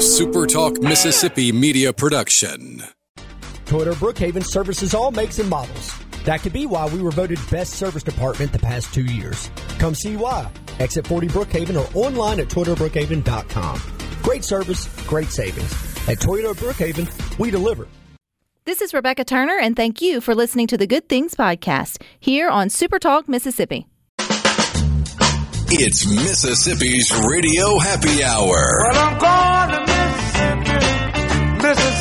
a SuperTalk Mississippi media production. Toyota Brookhaven services all makes and models. That could be why we were voted best service department the past two years. Come see why. Exit 40 Brookhaven or online at ToyotaBrookhaven.com. Great service, great savings. At Toyota Brookhaven, we deliver. This is Rebecca Turner, and thank you for listening to the Good Things Podcast here on Super Talk Mississippi. It's Mississippi's Radio Happy Hour. Well, I'm going to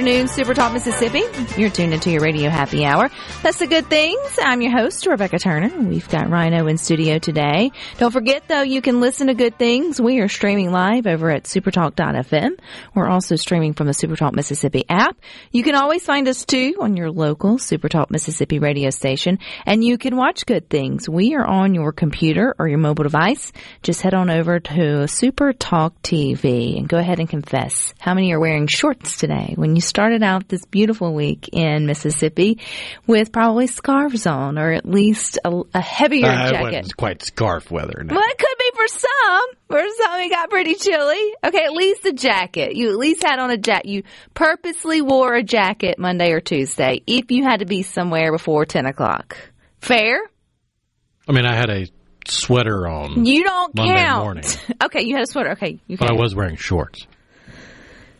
Afternoon, Super Talk Mississippi. You're tuned into your radio happy hour. That's the good things. I'm your host, Rebecca Turner. We've got Ryno in studio today. Don't forget, though, you can listen to good things. We are streaming live over at supertalk.fm. We're also streaming from the Supertalk Mississippi app. You can always find us, too, on your local Supertalk Mississippi radio station. And you can watch good things. We are on your computer or your mobile device. Just head on over to Supertalk TV and go ahead and confess how many are wearing shorts today when you started out this beautiful week in Mississippi with probably scarves on, or at least a, a heavier uh, jacket. It's quite scarf weather. Now. Well, it could be for some. For some, it got pretty chilly. Okay, at least a jacket. You at least had on a jacket. You purposely wore a jacket Monday or Tuesday if you had to be somewhere before 10 o'clock. Fair? I mean, I had a sweater on. You don't Monday count. morning. okay, you had a sweater. Okay, you But I was wearing shorts.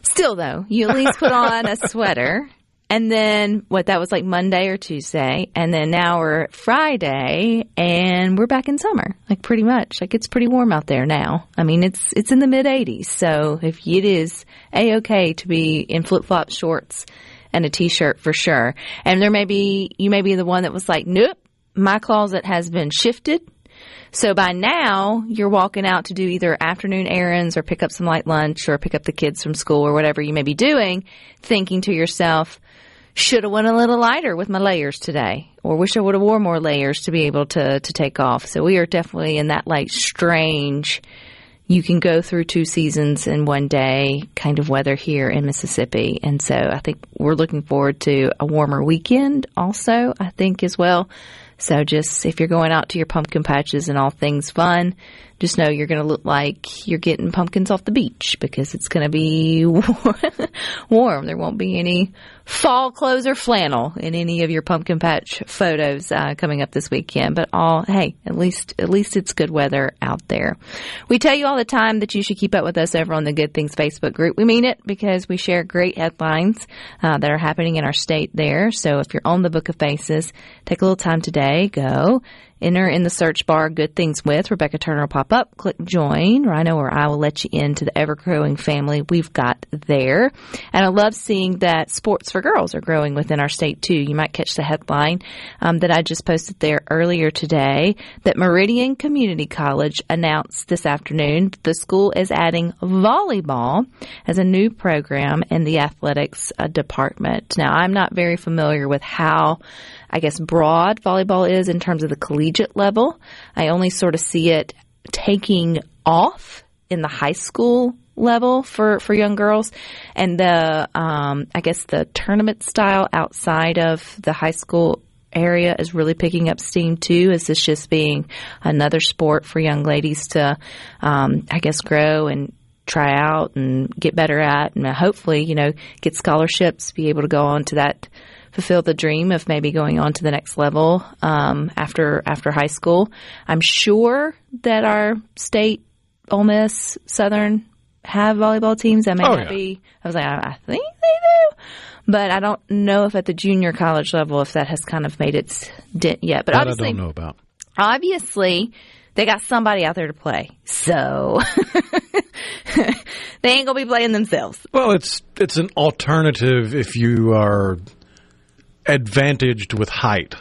Still, though, you at least put on a sweater. And then what that was like Monday or Tuesday. And then now we're Friday and we're back in summer. Like pretty much. Like it's pretty warm out there now. I mean, it's, it's in the mid 80s. So if it is a okay to be in flip flop shorts and a t shirt for sure. And there may be, you may be the one that was like, nope, my closet has been shifted. So by now, you're walking out to do either afternoon errands or pick up some light lunch or pick up the kids from school or whatever you may be doing, thinking to yourself, should have went a little lighter with my layers today, or wish I would have wore more layers to be able to to take off. So we are definitely in that like strange. You can go through two seasons in one day kind of weather here in Mississippi. And so I think we're looking forward to a warmer weekend also, I think as well. So just if you're going out to your pumpkin patches and all things fun, just know you're going to look like you're getting pumpkins off the beach because it's going to be warm. There won't be any fall clothes or flannel in any of your pumpkin patch photos uh, coming up this weekend. But all hey, at least at least it's good weather out there. We tell you all the time that you should keep up with us over on the Good Things Facebook group. We mean it because we share great headlines uh, that are happening in our state there. So if you're on the Book of Faces, take a little time today. Go enter in the search bar Good Things with Rebecca Turner will pop up. Click join, Ryno, or I will let you into the ever growing family we've got there. And I love seeing that sports for girls are growing within our state too. You might catch the headline um, that I just posted there earlier today that Meridian Community College announced this afternoon the school is adding volleyball as a new program in the athletics uh, department. Now, I'm not very familiar with how I guess, broad volleyball is in terms of the collegiate level. I only sort of see it taking off in the high school level for, for young girls. And the, um, I guess the tournament style outside of the high school area is really picking up steam too. Is this just being another sport for young ladies to, um, I guess, grow and try out and get better at and hopefully, you know, get scholarships, be able to go on to that fulfill the dream of maybe going on to the next level um, after after high school. I'm sure that our state, Ole Miss, Southern have volleyball teams. That may Oh, not yeah. be. I was like, I, I think they do, but I don't know if at the junior college level if that has kind of made its dent yet. But That I obviously, don't know about. obviously they got somebody out there to play. So they ain't gonna be playing themselves. Well, it's it's an alternative if you are advantaged with height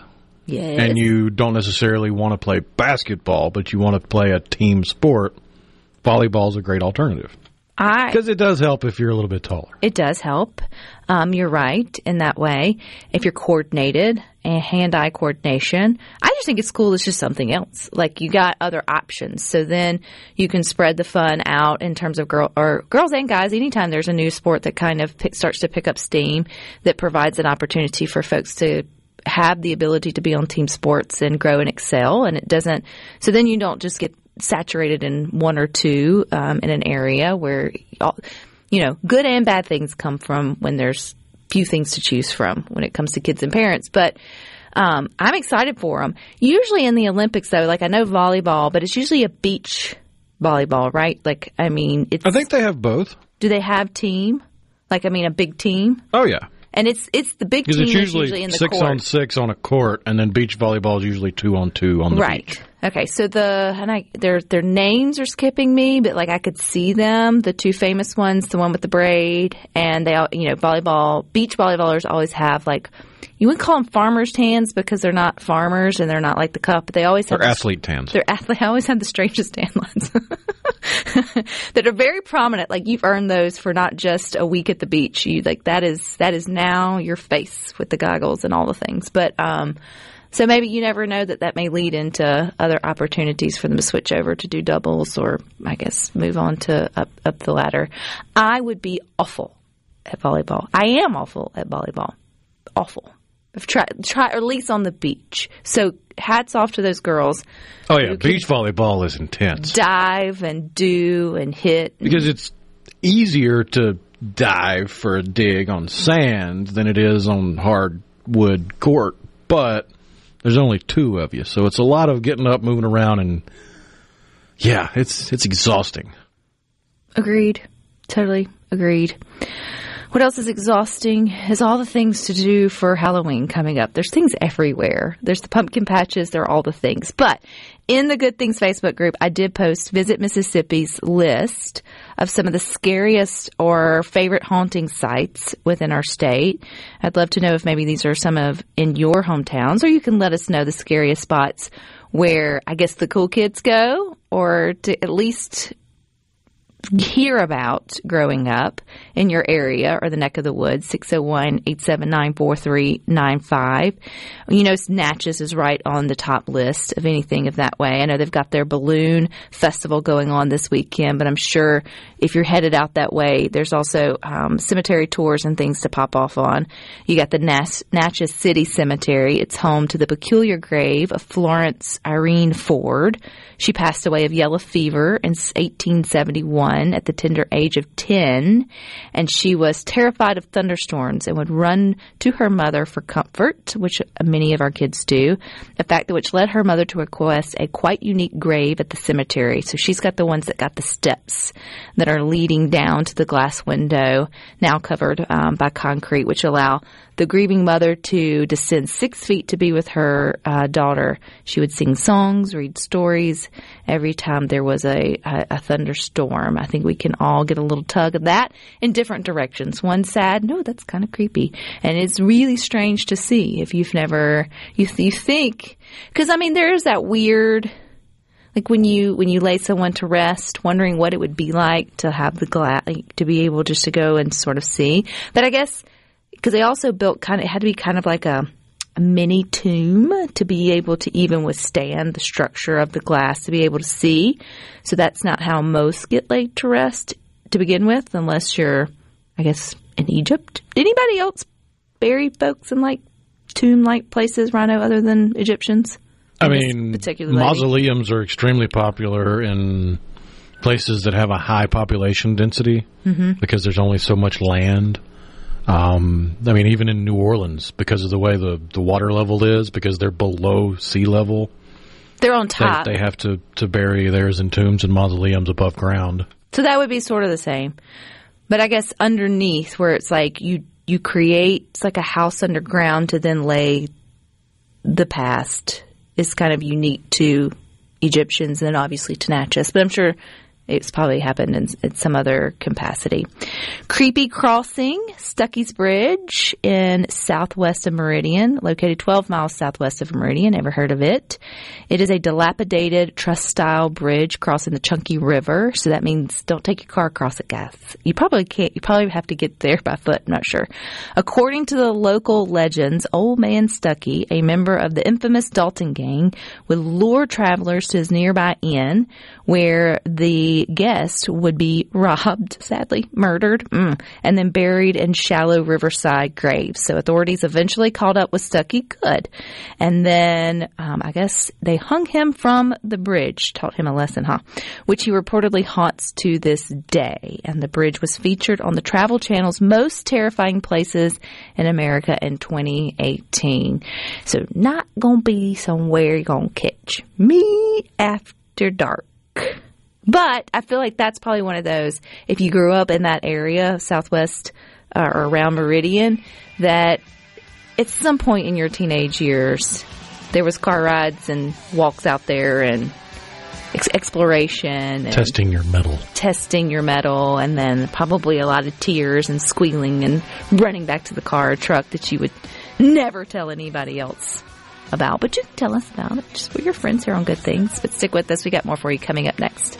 Yes. and you don't necessarily want to play basketball, but you want to play a team sport. Volleyball is a great alternative. I Because it does help if you're a little bit taller. it does help. Um, you're right in that way. If you're coordinated and hand-eye coordination, I just think it's cool. It's just something else. Like you got other options, so then you can spread the fun out in terms of girl or girls and guys. Anytime there's a new sport that kind of pick, starts to pick up steam, that provides an opportunity for folks to have the ability to be on team sports and grow and excel, and it doesn't. So then you don't just get saturated in one or two um, in an area where you know good and bad things come from when there's few things to choose from when it comes to kids and parents but um, i'm excited for them usually in the olympics though like i know volleyball but it's usually a beach volleyball right like i mean it's I think they have both. do they have team like i mean a big team Oh yeah, and it's it's the big because team it's usually, usually in the six court. on six on a court, and then beach volleyball is usually two on two on the right. beach. Okay, so the and I their their names are skipping me, but like I could see them. The two famous ones, the one with the braid, and they all you know volleyball beach volleyballers always have like you wouldn't call them farmers' hands because they're not farmers and they're not like the cup, but they always have They're the- athlete tans. They're athlete. I always have the strangest tan lines that are very prominent. Like you've earned those for not just a week at the beach. You like that is that is now your face with the goggles and all the things. But um, so maybe you never know that that may lead into other opportunities for them to switch over to do doubles or I guess move on to up up the ladder. I would be awful at volleyball. I am awful at volleyball. Awful. I've tried, try or at least on the beach. So hats off to those girls Oh yeah, beach volleyball is intense dive and do and hit. because it's easier to dive for a dig on sand than it is on hardwood court, but there's only two of you, so it's a lot of getting up, moving around, and yeah, it's it's exhausting. Agreed. Totally agreed. What else is exhausting is all the things to do for Halloween coming up. There's things everywhere. There's the pumpkin patches, there are all the things. But in the Good Things Facebook group, I did post Visit Mississippi's list of some of the scariest or favorite haunting sites within our state. I'd love to know if maybe these are some of in your hometowns, or you can let us know the scariest spots where I guess the cool kids go, or to at least hear about growing up in your area or the neck of the woods, 601-879-4395. You know, Natchez is right on the top list of anything of that way. I know they've got their balloon festival going on this weekend, but I'm sure if you're headed out that way, there's also um, cemetery tours and things to pop off on. You got the Natchez City Cemetery. It's home to the peculiar grave of Florence Irene Ford. She passed away of yellow fever in 1871 at the tender age of 10, and she was terrified of thunderstorms and would run to her mother for comfort, which many of our kids do, a fact which led her mother to request a quite unique grave at the cemetery. So she's got the ones that got the steps that are leading down to the glass window, now covered um, by concrete, which allow the grieving mother to descend six feet to be with her uh, daughter. She would sing songs, read stories every time there was a, a, a thunderstorm. I think we can all get a little tug of that in different directions. One sad, no, that's kind of creepy, and it's really strange to see if you've never you you think because I mean there is that weird like when you when you lay someone to rest, wondering what it would be like to have the glass to be able just to go and sort of see. But I guess because they also built kind of it had to be kind of like a, a mini tomb to be able to even withstand the structure of the glass to be able to see. So that's not how most get laid to rest to begin with, unless you're, I guess, in Egypt. Did anybody else bury folks in like tomb like places, Ryno, other than Egyptians? I mean, mausoleums are extremely popular in places that have a high population density Mm-hmm. because there's only so much land. Um, I mean, even in New Orleans, because of the way the, the water level is, because they're below sea level, They're on they, top. they have to, to bury theirs in tombs and mausoleums above ground. So that would be sort of the same. But I guess underneath where it's like you you create it's like a house underground to then lay the past is kind of unique to Egyptians and obviously to Natchez. But I'm sure it's probably happened in, in some other capacity. Creepy Crossing, Stuckey's Bridge in southwest of Meridian, located 12 miles southwest of Meridian. Ever heard of it? It is a dilapidated truss style bridge crossing the Chunky River. So that means don't take your car across it, guys. You probably can't. You probably have to get there by foot. I'm not sure. According to the local legends, Old Man Stuckey, a member of the infamous Dalton gang, would lure travelers to his nearby inn where the guest would be robbed, sadly, murdered, mm, and then buried in shallow riverside graves. So authorities eventually caught up with Stuckey Good. And then, um, I guess they hung him from the bridge, taught him a lesson, huh? Which he reportedly haunts to this day. And the bridge was featured on the Travel Channel's most terrifying places in America in 2018. So not gonna be somewhere you're gonna catch me after dark. But I feel like that's probably one of those, if you grew up in that area, Southwest uh, or around Meridian, that at some point in your teenage years, there was car rides and walks out there and ex- exploration and Testing your mettle. testing your mettle and then probably a lot of tears and squealing and running back to the car or truck that you would never tell anybody else about. But you can tell us about it. Just with your friends here on Good Things. But stick with us. We got more for you coming up next.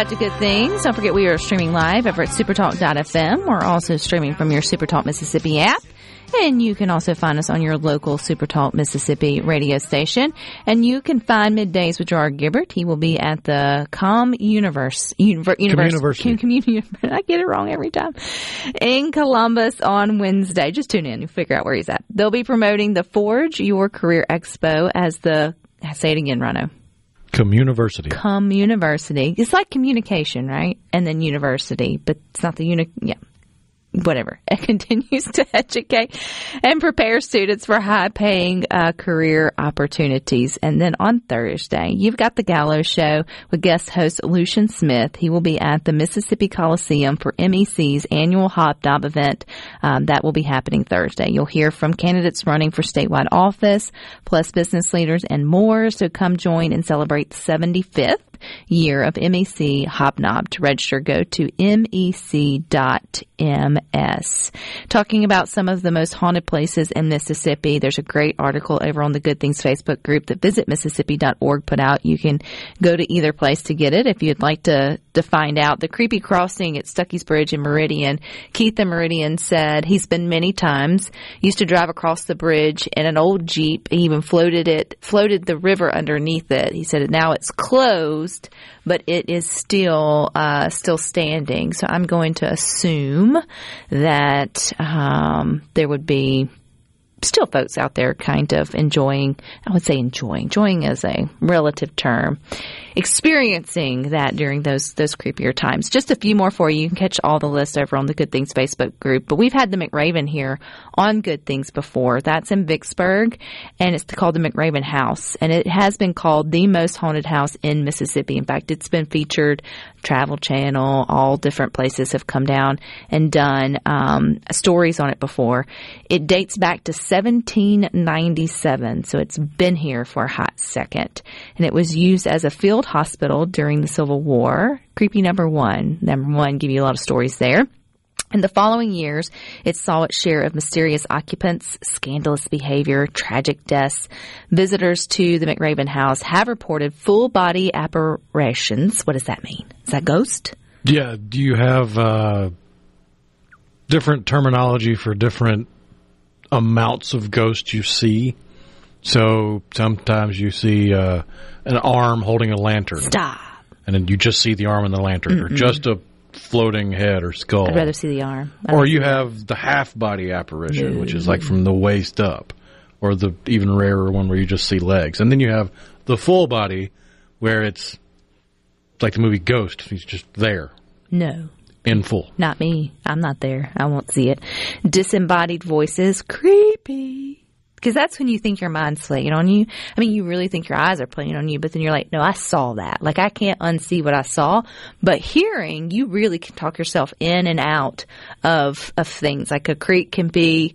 back to Good Things. Don't forget we are streaming live over at supertalk.fm. We're also streaming from your Supertalk Mississippi app. And you can also find us on your local Supertalk Mississippi radio station. And you can find middays with Gerard Gibert. He will be at the Com Universe, Univer, Universe, Communiversity. Community. I get it wrong every time. In Columbus on Wednesday. Just tune in. You'll figure out where he's at. They'll be promoting the Forge Your Career Expo as the, say it again, Ryno. Communiversity. Come University. It's like communication, right? And then university, but it's not the uni. Yeah. Whatever. It continues to educate and prepare students for high paying uh, career opportunities. And then on Thursday, you've got the Gallo Show with guest host Lucien Smith. He will be at the Mississippi Coliseum for MEC's annual Hobnob event. Um, that will be happening Thursday. You'll hear from candidates running for statewide office, plus business leaders and more. So come join and celebrate the 75th year of MEC Hobnob. To register, go to mec.ms. Talking about some of the most haunted places in Mississippi, there's a great article over on the Good Things Facebook group that visitmississippi.org put out. You can go to either place to get it if you'd like to, to find out. The creepy crossing at Stuckey's Bridge in Meridian, Keith in Meridian said he's been many times, used to drive across the bridge in an old Jeep. He even floated it, floated the river underneath it. He said now it's closed, but it is still, uh, still standing. So I'm going to assume that, um, there would be still folks out there kind of enjoying, I would say enjoying, enjoying is a relative term, experiencing that during those, those creepier times. Just a few more for you. You can catch all the list over on the Good Things Facebook group. But we've had the McRaven here on Good Things before. That's in Vicksburg and it's called the McRaven House and it has been called the most haunted house in Mississippi. In fact, it's been featured Travel Channel, all different places have come down and done um, stories on it before. It dates back to 1797, so it's been here for a hot second. And it was used as a field hospital during the Civil War. Creepy number one. Number one, give you a lot of stories there. In the following years, it saw its share of mysterious occupants, scandalous behavior, tragic deaths. Visitors to the McRaven house have reported full body apparitions. What does that mean? Is that ghost? Yeah. Do you have uh, different terminology for different amounts of ghosts you see? So sometimes you see uh, an arm holding a lantern, Stop. and then you just see the arm and the lantern, or just a floating head or skull. I'd rather see the arm. Or you have the half body apparition, which is like from the waist up, or the even rarer one where you just see legs, and then you have the full body where it's like the movie Ghost. He's just there No. in full. Not me. I'm not there. I won't see it. Disembodied voices. Creepy. Because that's when you think your mind's playing on you. I mean, you really think your eyes are playing on you, but then you're like, no, I saw that. Like, I can't unsee what I saw. But hearing, you really can talk yourself in and out of, of things. Like a creak can be,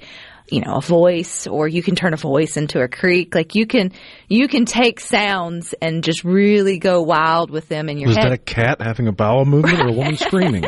you know, a voice, or you can turn a voice into a creak. Like you can, you can take sounds and just really go wild with them in your Was head. that a cat having a bowel movement or a woman screaming?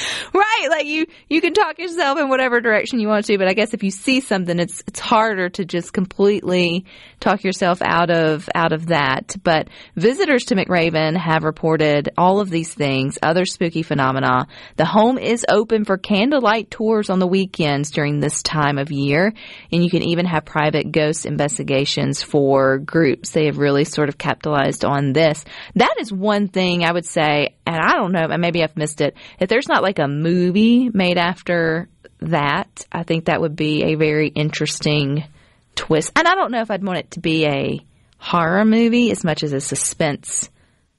Right, like you you can talk yourself in whatever direction you want to, but I guess if you see something it's it's harder to just completely talk yourself out of out of that. But visitors to McRaven have reported all of these things, other spooky phenomena. The home is open for candlelight tours on the weekends during this time of year, and you can even have private ghost investigations for groups. They have really sort of capitalized on this. That is one thing I would say, and I don't know, maybe I've missed it. If there's not like a movie made after that, I think that would be a very interesting twist. And I don't know if I'd want it to be a horror movie as much as a suspense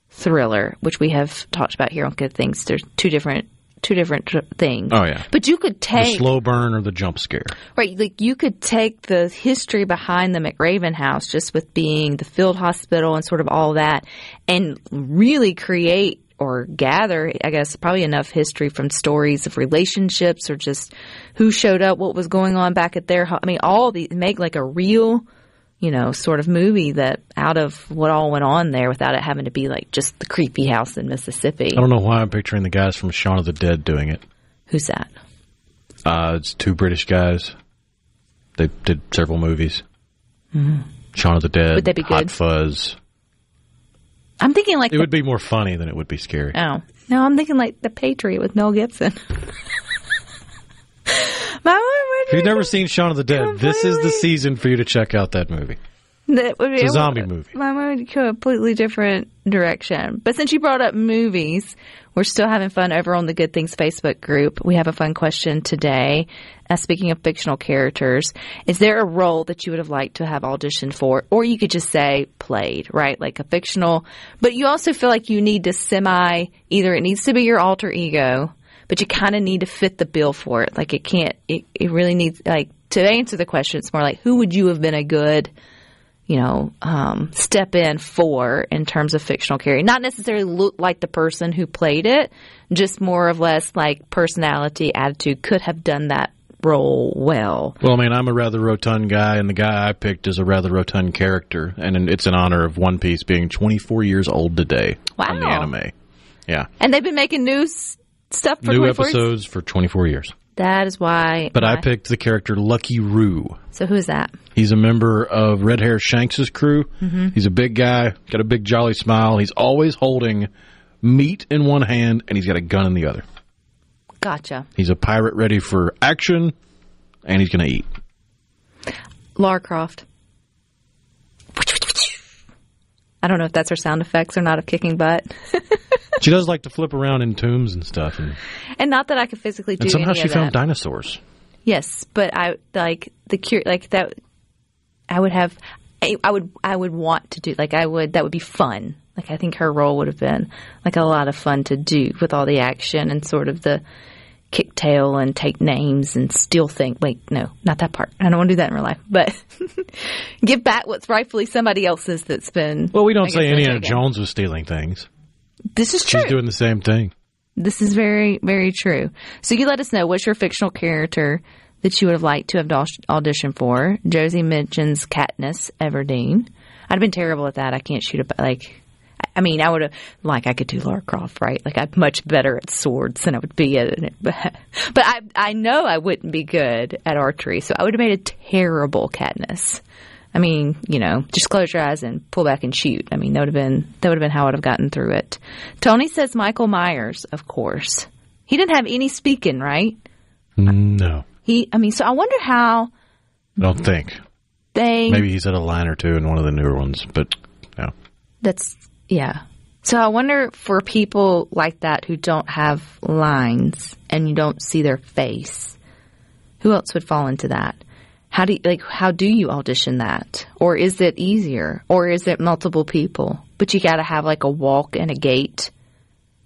thriller, which we have talked about here on Good Things. There's two different two different tr- things. Oh, yeah. But you could take the slow burn or the jump scare? Right, like you could take the history behind the McRaven house just with being the field hospital and sort of all that and really create or gather, I guess, probably enough history from stories of relationships or just who showed up, what was going on back at their, ho- I mean, all these, make like a real, you know, sort of movie that out of what all went on there without it having to be like just the creepy house in Mississippi. I don't know why I'm picturing the guys from Shaun of the Dead doing it. Who's that? Uh, it's two British guys. They did several movies. Shaun of the Dead, Mm-hmm. Would they be Hot good? Fuzz. I'm thinking like It would be more funny than it would be scary. Oh. No, I'm thinking like The Patriot with Mel Gibson. My one If you've never seen Shaun of the Dead, this is the season for you to check out that movie. that would be It's a zombie movie. My mind would go a completely different direction. But since you brought up movies, we're still having fun over on the Good Things Facebook group. We have a fun question today. Uh, speaking of fictional characters, is there a role that you would have liked to have auditioned for? Or you could just say played, right? Like a fictional, but you also feel like you need to semi, either it needs to be your alter ego, but you kind of need to fit the bill for it. Like it can't, it, it really needs, like, to answer the question, it's more like who would you have been a good you know, um, step in for in terms of fictional character. Not necessarily look like the person who played it, just more or less like personality, attitude could have done that role well. Well, I mean, I'm a rather rotund guy, and the guy I picked is a rather rotund character, and it's in honor of One Piece being 24 years old today on the Wow. anime. Yeah, And they've been making new s- stuff for new 24 years? episodes for 24 years. That is why. But I why- picked the character Lucky Roo. So who is that? He's a member of Red Hair Shanks's crew. Mm-hmm. He's a big guy, got a big jolly smile. He's always holding meat in one hand, and he's got a gun in the other. Gotcha. He's a pirate ready for action, and he's going to eat. Lara Croft. I don't know if that's her sound effects or not of kicking butt. She does like to flip around in tombs and stuff, and, and not that I could physically do and somehow she of found that. dinosaurs. Yes, but I like the cure like that. I would have, I would, I would want to do like I would. That would be fun. Like I think her role would have been like a lot of fun to do with all the action and sort of the kick tail and take names and steal things. Wait, no, not that part. I don't want to do that in real life. But give back what's rightfully somebody else's that's been. Well, we don't guess, say Indiana. Jones was stealing things. This is true. She's doing the same thing. This is very, very true. So you let us know what's your fictional character that you would have liked to have auditioned for. Josie mentions Katniss Everdeen. I'd have been terrible at that. I can't shoot a like. I mean, I would have like I could do Lara Croft, right? Like I'm much better at swords than I would be at it. But, but I I know I wouldn't be good at archery, so I would have made a terrible Katniss. I mean, you know, just close your eyes and pull back and shoot. I mean, that would have been that would have been how I would have gotten through it. Tony says Michael Myers, of course. He didn't have any speaking, right? No, He, I mean, so I wonder how I don't think. they. Maybe he said a line or two in one of the newer ones, but no. That's yeah. So I wonder for people like that who don't have lines and you don't see their face, who else would fall into that? How do you, like how do you audition that? Or is it easier? Or is it multiple people? But you got to have like a walk and a gait.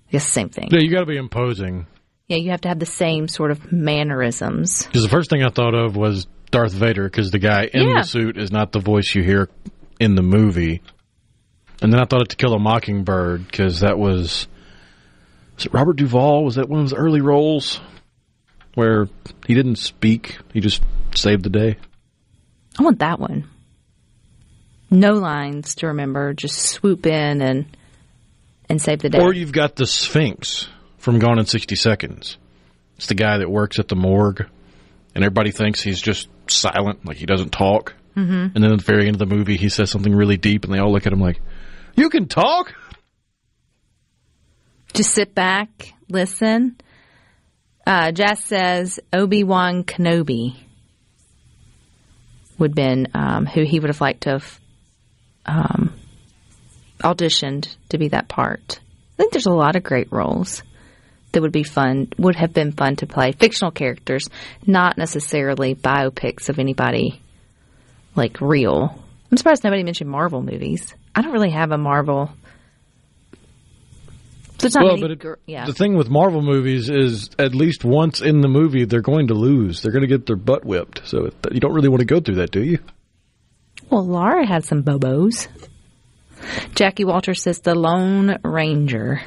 I guess same thing. Yeah, you got to be imposing. Yeah, you have to have the same sort of mannerisms. Because the first thing I thought of was Darth Vader, because the guy in Yeah. the suit is not the voice you hear in the movie. And then I thought of To Kill a Mockingbird, because that was. Robert Duvall? Was that one of his early roles? Where he didn't speak, he just saved the day? I want that one. No lines to remember, just swoop in and and save the day. Or you've got the Sphinx from Gone in 60 Seconds. It's the guy that works at the morgue, and everybody thinks he's just silent, like he doesn't talk. Mm-hmm. And then at the very end of the movie, he says something really deep, and they all look at him like, You can talk? just sit back, listen. Uh, Jess says Obi Wan Kenobi would have been um, who he would have liked to have um, auditioned to be that part. I think there's a lot of great roles that would be fun, would have been fun to play. Fictional characters, not necessarily biopics of anybody like real. I'm surprised nobody mentioned Marvel movies. I don't really have a Marvel. There's not well, many but it, yeah. the thing with Marvel movies is at least once in the movie, they're going to lose. They're going to get their butt whipped. So it, you don't really want to go through that, do you? Well, Laura had some bobos. Jackie Walter says the Lone Ranger.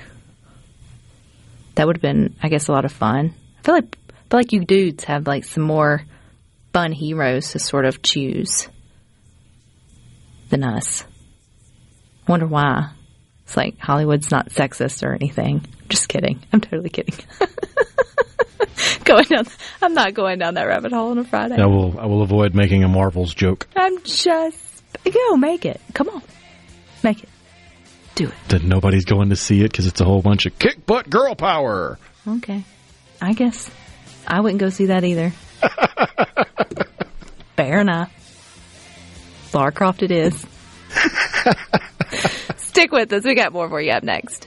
That would have been, I guess, a lot of fun. I feel like, I feel like you dudes have like some more fun heroes to sort of choose than us. Wonder why? It's like Hollywood's not sexist or anything. Just kidding. I'm totally kidding. going down. I'm not going down that rabbit hole on a Friday. I will. I will avoid making a Marvels joke. I'm just go make it. Come on, make it. Do it. Then nobody's going to see it because it's a whole bunch of kick butt girl power. Okay. I guess I wouldn't go see that either. Fair enough. Lara Croft it is. Stick with us. We got more for you up next.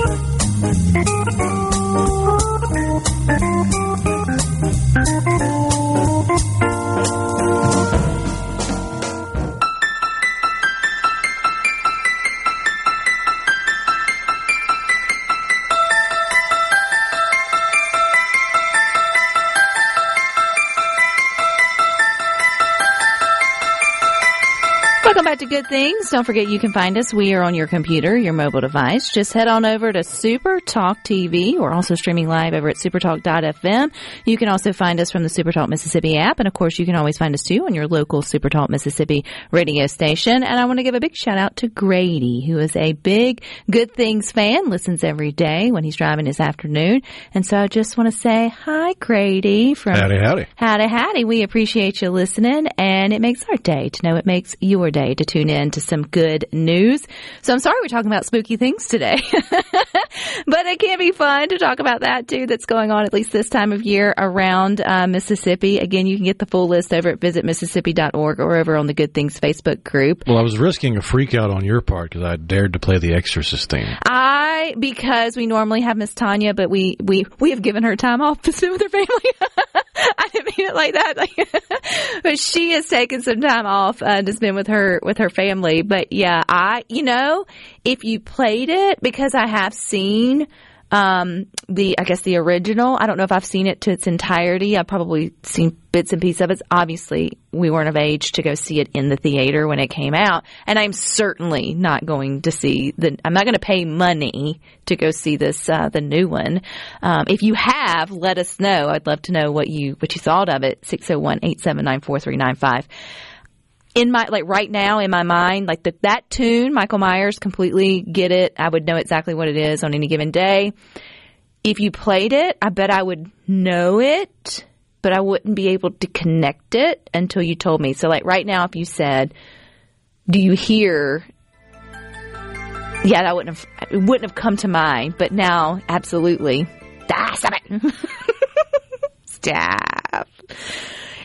Good Things. Don't forget you can find us. We are on your computer, your mobile device. Just head on over to Super Talk TV. We're also streaming live over at supertalk.fm. You can also find us from the Super Talk Mississippi app. And of course, you can always find us too on your local Super Talk Mississippi radio station. And I want to give a big shout out to Grady, who is a big Good Things fan, listens every day when he's driving his afternoon. And so I just want to say hi, Grady from Howdy, howdy. Howdy, howdy. We appreciate you listening, and it makes our day to know it makes your day to tune in to some good news. So I'm sorry we're talking about spooky things today. but it can be fun to talk about that too. That's going on at least this time of year around uh, Mississippi. Again, you can get the full list over at visitmississippi.org or over on the Good Things Facebook group. Well, I was risking a freak out on your part because I dared to play the Exorcist theme. I because we normally have Miss Tanya, but we we we have given her time off to spend with her family. Mean it like that. But she has taken some time off uh, to spend with her with her family. But yeah, I you know if you played it because I have seen um, the I guess the original. I don't know if I've seen it to its entirety. I've probably seen bits and pieces of it. Obviously, we weren't of age to go see it in the theater when it came out, and I'm certainly not going to see the. I'm not going to pay money to go see this uh, the new one. Um, if you have, let us know. I'd love to know what you what you thought of it. 601-879-4395 in my like right now in my mind like the, that tune michael myers completely get it. I would know exactly what it is on any given day. If you played it i bet i would know it but i wouldn't be able to connect it until you told me. So like right now if you said do you hear? Yeah that wouldn't have it wouldn't have come to mind but now absolutely. Stop it. Stop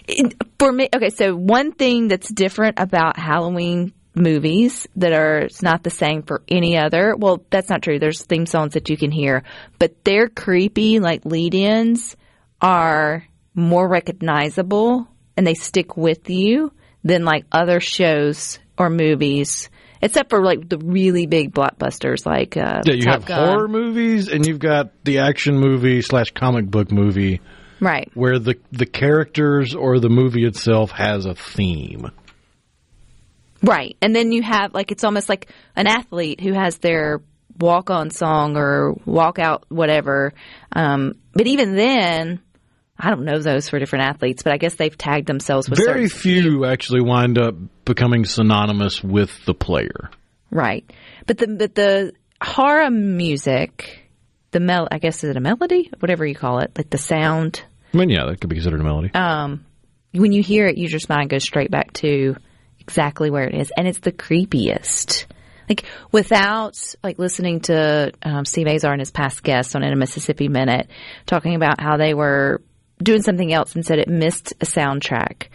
it- for me, okay, so one thing that's different about Halloween movies that are it's not the same for any other. Well, that's not true. There's theme songs that you can hear, but their creepy like lead-ins are more recognizable and they stick with you than like other shows or movies. Except for like the really big blockbusters like uh, Yeah, you Top have Gun. horror movies and you've got the action movie slash comic book movie right? where the the characters or the movie itself has a theme. Right. And then you have like it's almost like an athlete who has their walk on song or walk out whatever. Um, but even then, I don't know those for different athletes, but I guess they've tagged themselves with Very few actually wind up becoming synonymous with the player. right. But the but the horror music, the mel I guess is it a melody? Whatever you call it, like the sound. I mean, yeah, that could be considered a melody. Um, when you hear it, your just mind goes straight back to exactly where it is, and it's the creepiest. Like without like listening to um, Steve Azar and his past guests on In a Mississippi Minute talking about how they were doing something else and said it missed a soundtrack.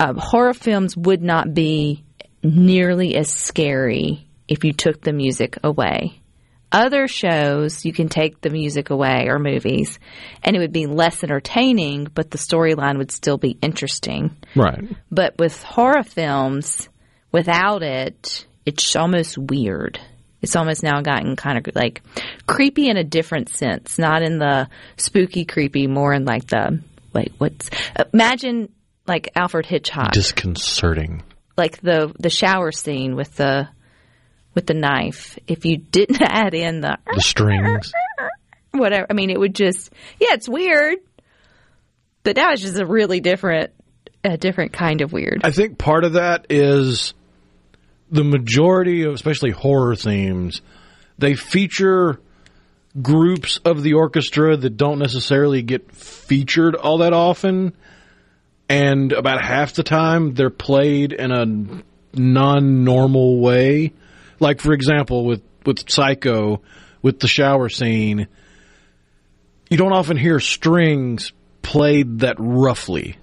Uh, horror films would not be nearly as scary if you took the music away. Other shows, you can take the music away or movies, and it would be less entertaining, but the storyline would still be interesting. right. But with horror films, without it, it's almost weird. It's almost now gotten kind of like creepy in a different sense, not in the spooky creepy, more in like the like what's imagine like Alfred Hitchcock, Disconcerting. like the the shower scene with the with the knife. If you didn't add in the The strings. whatever, I mean, it would just yeah, it's weird, but now it's just a really different a different kind of weird. I think part of that is the majority of especially horror themes, they feature groups of the orchestra that don't necessarily get featured all that often. And about half the time they're played in a non normal way. Like for example with, with Psycho, with the shower scene, you don't often hear strings played that roughly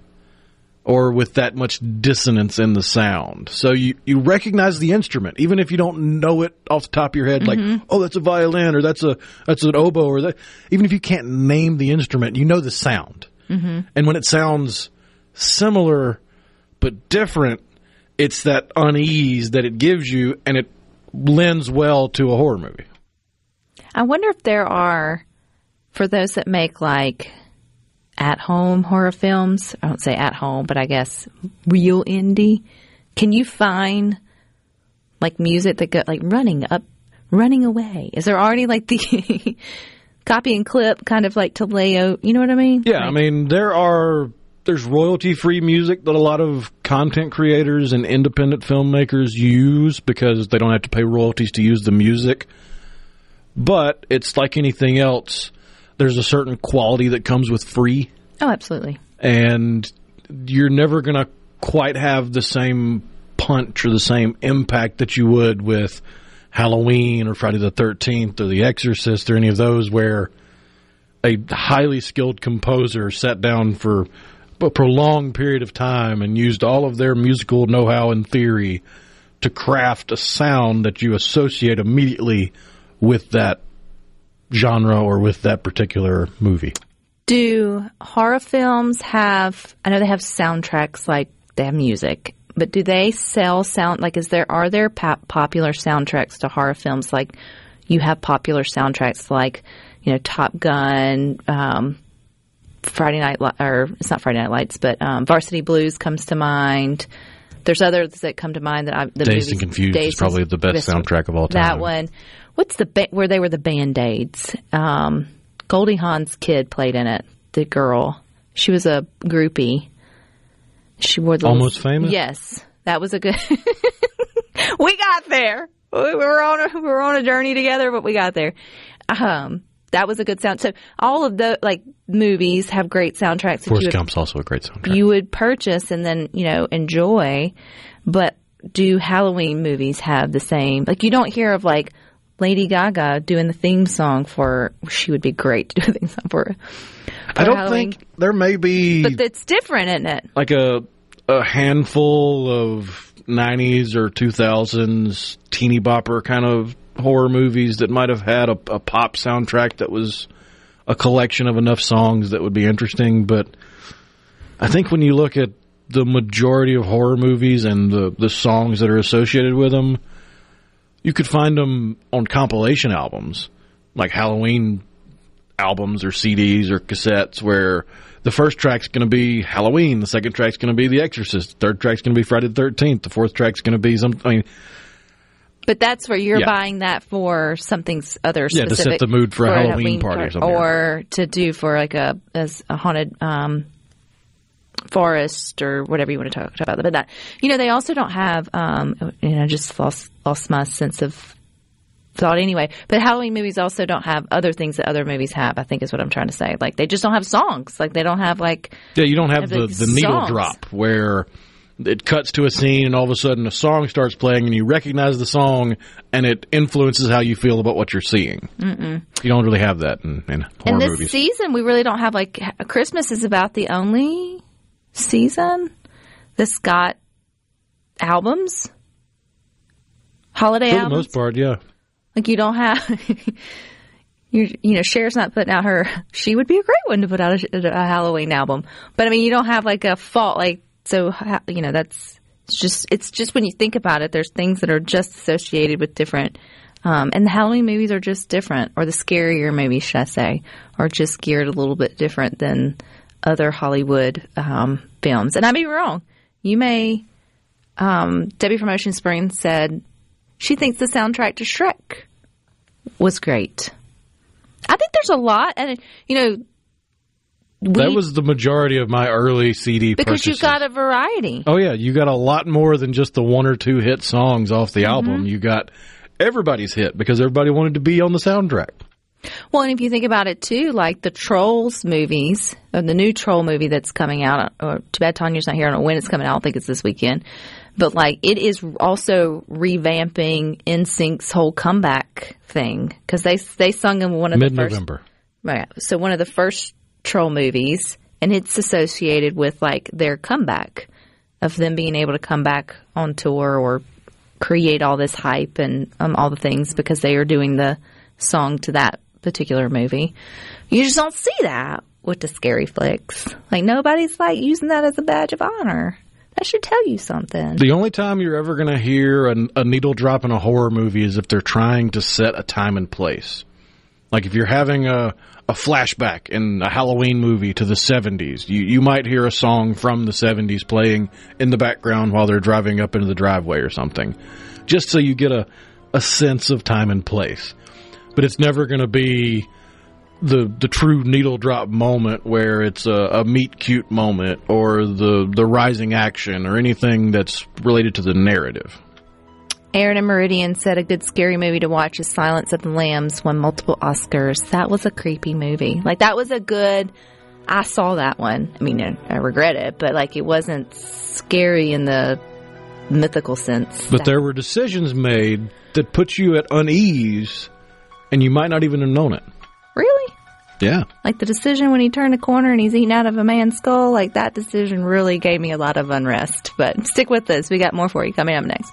or with that much dissonance in the sound. So you, you recognize the instrument, even if you don't know it off the top of your head, like, oh, that's a violin or that's a, that's an oboe or that, even if you can't name the instrument, you know the sound. Mm-hmm. And when it sounds similar but different, it's that unease that it gives you and it lends well to a horror movie. I wonder if there are, for those that make like at home horror films, I don't say at home, but I guess real indie, can you find like music that go like running up, running away? Is there already like the copy and clip kind of like to lay out, you know what I mean? Yeah, I mean there are there's royalty free music that a lot of content creators and independent filmmakers use because they don't have to pay royalties to use the music. But it's like anything else. There's a certain quality that comes with free Oh, absolutely. and you're never going to quite have the same punch or the same impact that you would with Halloween or Friday the 13th or The Exorcist or any of those where a highly skilled composer sat down for a prolonged period of time and used all of their musical know-how and theory to craft a sound that you associate immediately with that genre or with that particular movie. Do horror films have? I know they have soundtracks, like they have music, but do they sell sound? Like, is there are there pop- popular soundtracks to horror films? Like, you have popular soundtracks like, you know, Top Gun, um, Friday Night, or it's not Friday Night Lights, but um, Varsity Blues comes to mind. There's others that come to mind that I. The Dazed movies, and Confused is probably the best soundtrack of all time. That one. What's the ba- where they were the band aids? Um, Goldie Hawn's kid played in it. The girl, she was a groupie. She wore the Almost Famous? Yes, that was a good. we got there. We were on a, we were on a journey together, but we got there. Um, that was a good sound. So all of the like movies have great soundtracks. that you Forrest would- Gump's also a great soundtrack. you would purchase and then you know enjoy but do halloween movies have the same like you don't hear of like lady gaga doing the theme song for she would be great to do the theme song for I don't Halloween. think there may be but it's different isn't it like a a handful of 90s or 2000s teeny bopper kind of horror movies that might have had a, a pop soundtrack that was a collection of enough songs that would be interesting but I think when you look at the majority of horror movies and the the songs that are associated with them you could find them on compilation albums like Halloween albums or CDs or cassettes where the first track's going to be Halloween, the second track's going to be The Exorcist, the third track's going to be Friday the 13th, the fourth track's going to be some I mean but that's where you're Yeah. buying that for something other Yeah, to set specific the mood for a Halloween party or something. or to do for like a as a haunted um forest or whatever you want to talk, talk about but that you know they also don't have um you know just lost lost my sense of thought anyway but halloween movies also don't have other things that other movies have i think is what i'm trying to say like they just don't have songs like they don't have like Yeah, you don't have the, Everything's the needle songs. drop where it cuts to a scene and all of a sudden a song starts playing and you recognize the song and it influences how you feel about what you're seeing. Mm-mm. You don't really have that in, in horror this movies. season we really don't have like christmas is about the only season that's got albums holiday For the most part, yeah. like you don't have you you know Cher's not putting out her she would be a great one to put out a, a Halloween album but I mean you don't have like a fault like so you know that's just it's just when you think about it there's things that are just associated with different um, and the Halloween movies are just different or the scarier movies should I say are just geared a little bit different than other Hollywood um, films and I may be wrong you may um, Debbie from Ocean Springs said she thinks the soundtrack to Shrek was great. I think there's a lot, and you know, we, that was the majority of my early CD because purchases. you've got a variety. Oh yeah, you got a lot more than just the one or two hit songs off the Mm-hmm. album. You got everybody's hit because everybody wanted to be on the soundtrack. Well, and if you think about it too, like the Trolls movies, or the new Troll movie that's coming out, or too bad Tanya's not here. I don't know when it's coming out. I don't think it's this weekend. But like, it is also revamping NSYNC's whole comeback thing because they they sung in one of the Mid first November. Right. So one of the first troll movies, and it's associated with like their comeback of them being able to come back on tour or create all this hype and um, all the things because they are doing the song to that particular movie. You just don't see that with the scary flicks. Like nobody's like using that as a badge of honor. That should tell you something. The only time you're ever going to hear a, a needle drop in a horror movie is if they're trying to set a time and place. Like if you're having a, a flashback in a Halloween movie to the 70s, you, you might hear a song from the 70s playing in the background while they're driving up into the driveway or something, just so you get a, a sense of time and place. But it's never going to be the the true needle drop moment where it's a, a meet cute moment or the the rising action or anything that's related to the narrative. Aaron and Meridian said a good scary movie to watch is Silence of the Lambs, won multiple Oscars. That was a creepy movie. Like that was a good. I saw that one. I mean, I, I regret it, but like it wasn't scary in the mythical sense. But That- there were decisions made that put you at unease, and you might not even have known it. really? Yeah. Like the decision when he turned a corner and he's eating out of a man's skull, like that decision really gave me a lot of unrest. But stick with this. We got more for you coming up next.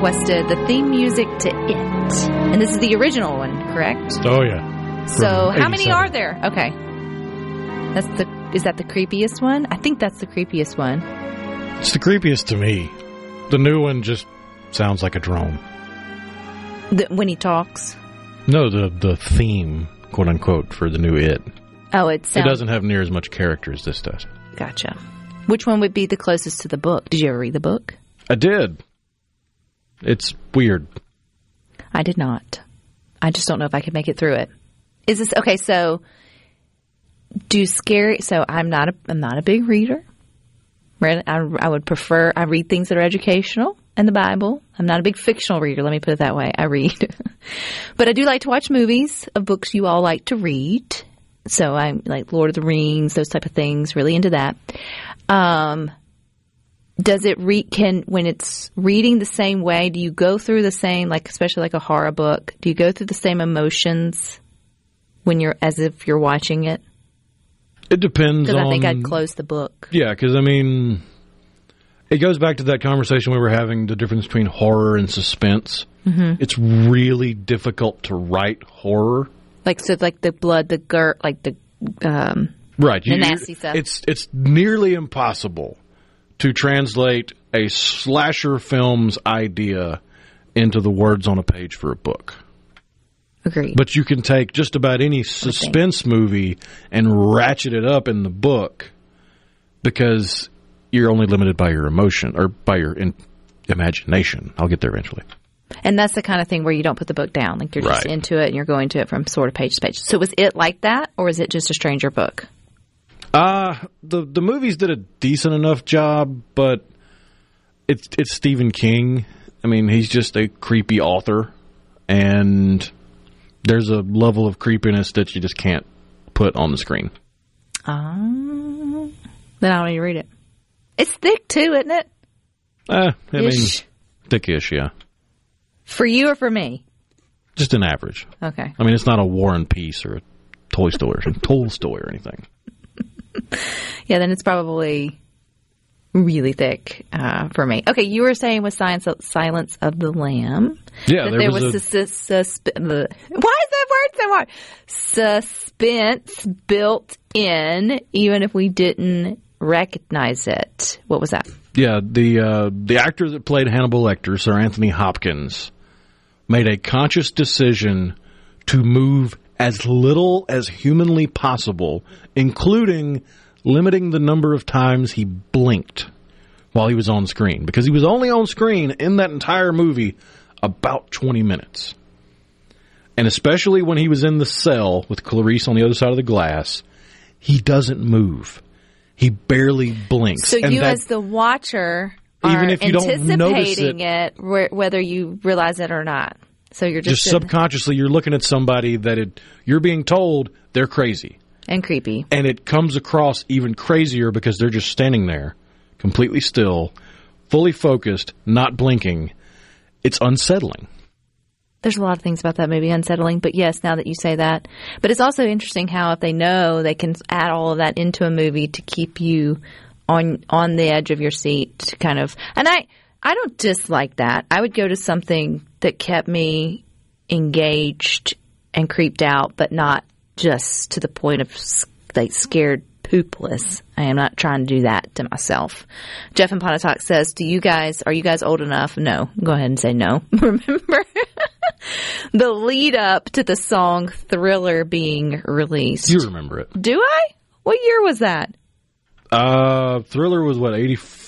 Requested the theme music to It. And this is the original one, correct? Oh, yeah. So, From how many are there? Okay. That's the is that the creepiest one? I think that's the creepiest one. It's the creepiest to me. The new one just sounds like a drone. The, when he talks. No, the the theme, quote unquote, for the new It. Oh, it sounds It doesn't have near as much character as this does. Gotcha. Which one would be the closest to the book? Did you ever read the book? I did. It's weird. I did not. I just don't know if I could make it through it. Is this okay? So, do scary? So I'm not a I'm not a big reader. I, I would prefer I read things that are educational and the Bible. I'm not a big fictional reader. Let me put it that way. I read, but I do like to watch movies of books you all like to read. So I'm like Lord of the Rings, those type of things. Really into that. Um, does it read can when it's reading the same way do you go through the same like especially like a horror book do you go through the same emotions when you're as if you're watching it It depends because on. i think i'd close the book Yeah, because I mean, it goes back to that conversation we were having the difference between horror and suspense. Mm-hmm. It's really difficult to write horror. like so like the blood the gurt like the um Right. The nasty stuff. It's it's nearly impossible to translate a slasher film's idea into the words on a page for a book. agreed But you can take just about any suspense movie and ratchet it up in the book because you're only limited by your emotion or by your in- imagination. I'll get there eventually. and that's the kind of thing where you don't put the book down like you're just into it and you're going to it from sort of page to page so was it like that or is it just a stranger book Uh the the movies did a decent enough job, but it's it's Stephen King. I mean, he's just a creepy author, and there's a level of creepiness that you just can't put on the screen. um then i don't need to read it it's thick too isn't it Uh, I mean, thickish, yeah. for you or for me Just an average. okay I mean, it's not a War and Peace or a Toy Story or Tolstoy or anything. Yeah, then it's probably really thick uh, for me. Okay, you were saying with Science Silence of the Lamb Yeah, that there, there was, was, a, sus- sus- the why is that word so hard? Suspense built in, even if we didn't recognize it. What was that? yeah the uh, the actor that played Hannibal Lecter, Sir Anthony Hopkins, made a conscious decision to move as little as humanly possible, including limiting the number of times he blinked while he was on screen, because he was only on screen in that entire movie about 20 minutes. And especially when he was in the cell with Clarice on the other side of the glass, he doesn't move. He barely blinks. So And you, that- as the watcher, Even are if you don't notice anticipating it, whether you realize it or not. So you're just, just subconsciously you're looking at somebody that it, you're being told they're crazy and creepy. and it comes across even crazier because they're just standing there completely still fully focused not blinking it's unsettling there's a lot of things about that movie unsettling, but yes, now that you say that. But it's also interesting how if they know they can add all of that into a movie to keep you on on the edge of your seat to kind of and I I don't dislike that. I would go to something that kept me engaged and creeped out, but not just to the point of like scared poopless. I am not trying to do that to myself. Jeff and Pontotoc says, "Do you guys are you guys old enough?" No. Go ahead and say no. Remember the lead up to the song Thriller being released. You remember it? Do I? What year was that? Uh, Thriller was what 84,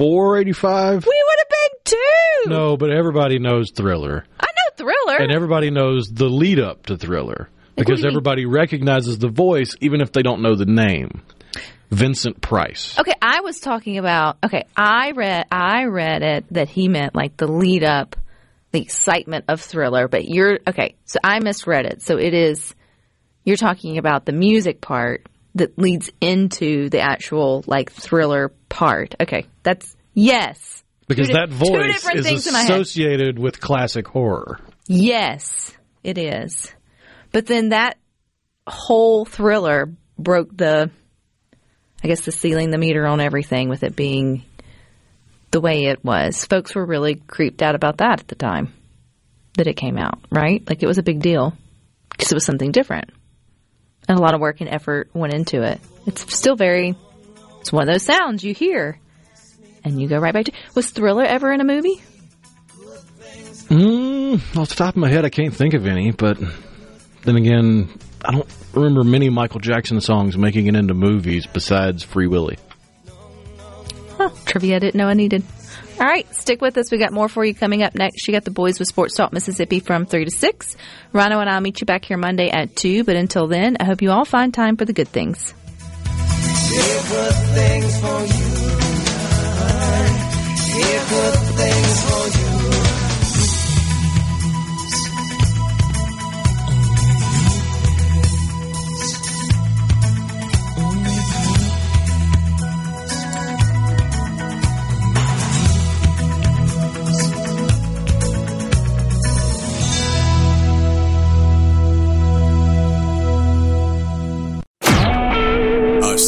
85? We would have been two. No, but everybody knows Thriller, I know Thriller. and everybody knows the lead up to Thriller what because you mean? everybody recognizes the voice even if they don't know the name. Vincent Price. Okay, I was talking about. Okay, I read. I read it that he meant like the lead up, the excitement of Thriller. But you're okay. So I misread it. So it is. You're talking about the music part that leads into the actual like Thriller part. Okay, that's yes. Because Two that voice is things in my head. associated with classic horror. Yes, it is. But then that whole thriller broke the, I guess, the ceiling, the meter on everything with it being the way it was. Folks were really creeped out about that at the time that it came out, right? Like it was a big deal because it was something different. And a lot of work and effort went into it. It's still very, it's one of those sounds you hear and you go right back to. Was Thriller ever in a movie? Mm, off the top of my head, I can't think of any, but then again, I don't remember many Michael Jackson songs making it into movies besides Free Willy. Huh, trivia I didn't know I needed. All right, stick with us. We got more for you coming up next. You got the boys with Sports Talk Mississippi from 3 to 6. Ryno and I'll meet you back here Monday at 2. But until then, I hope you all find time for the good things. A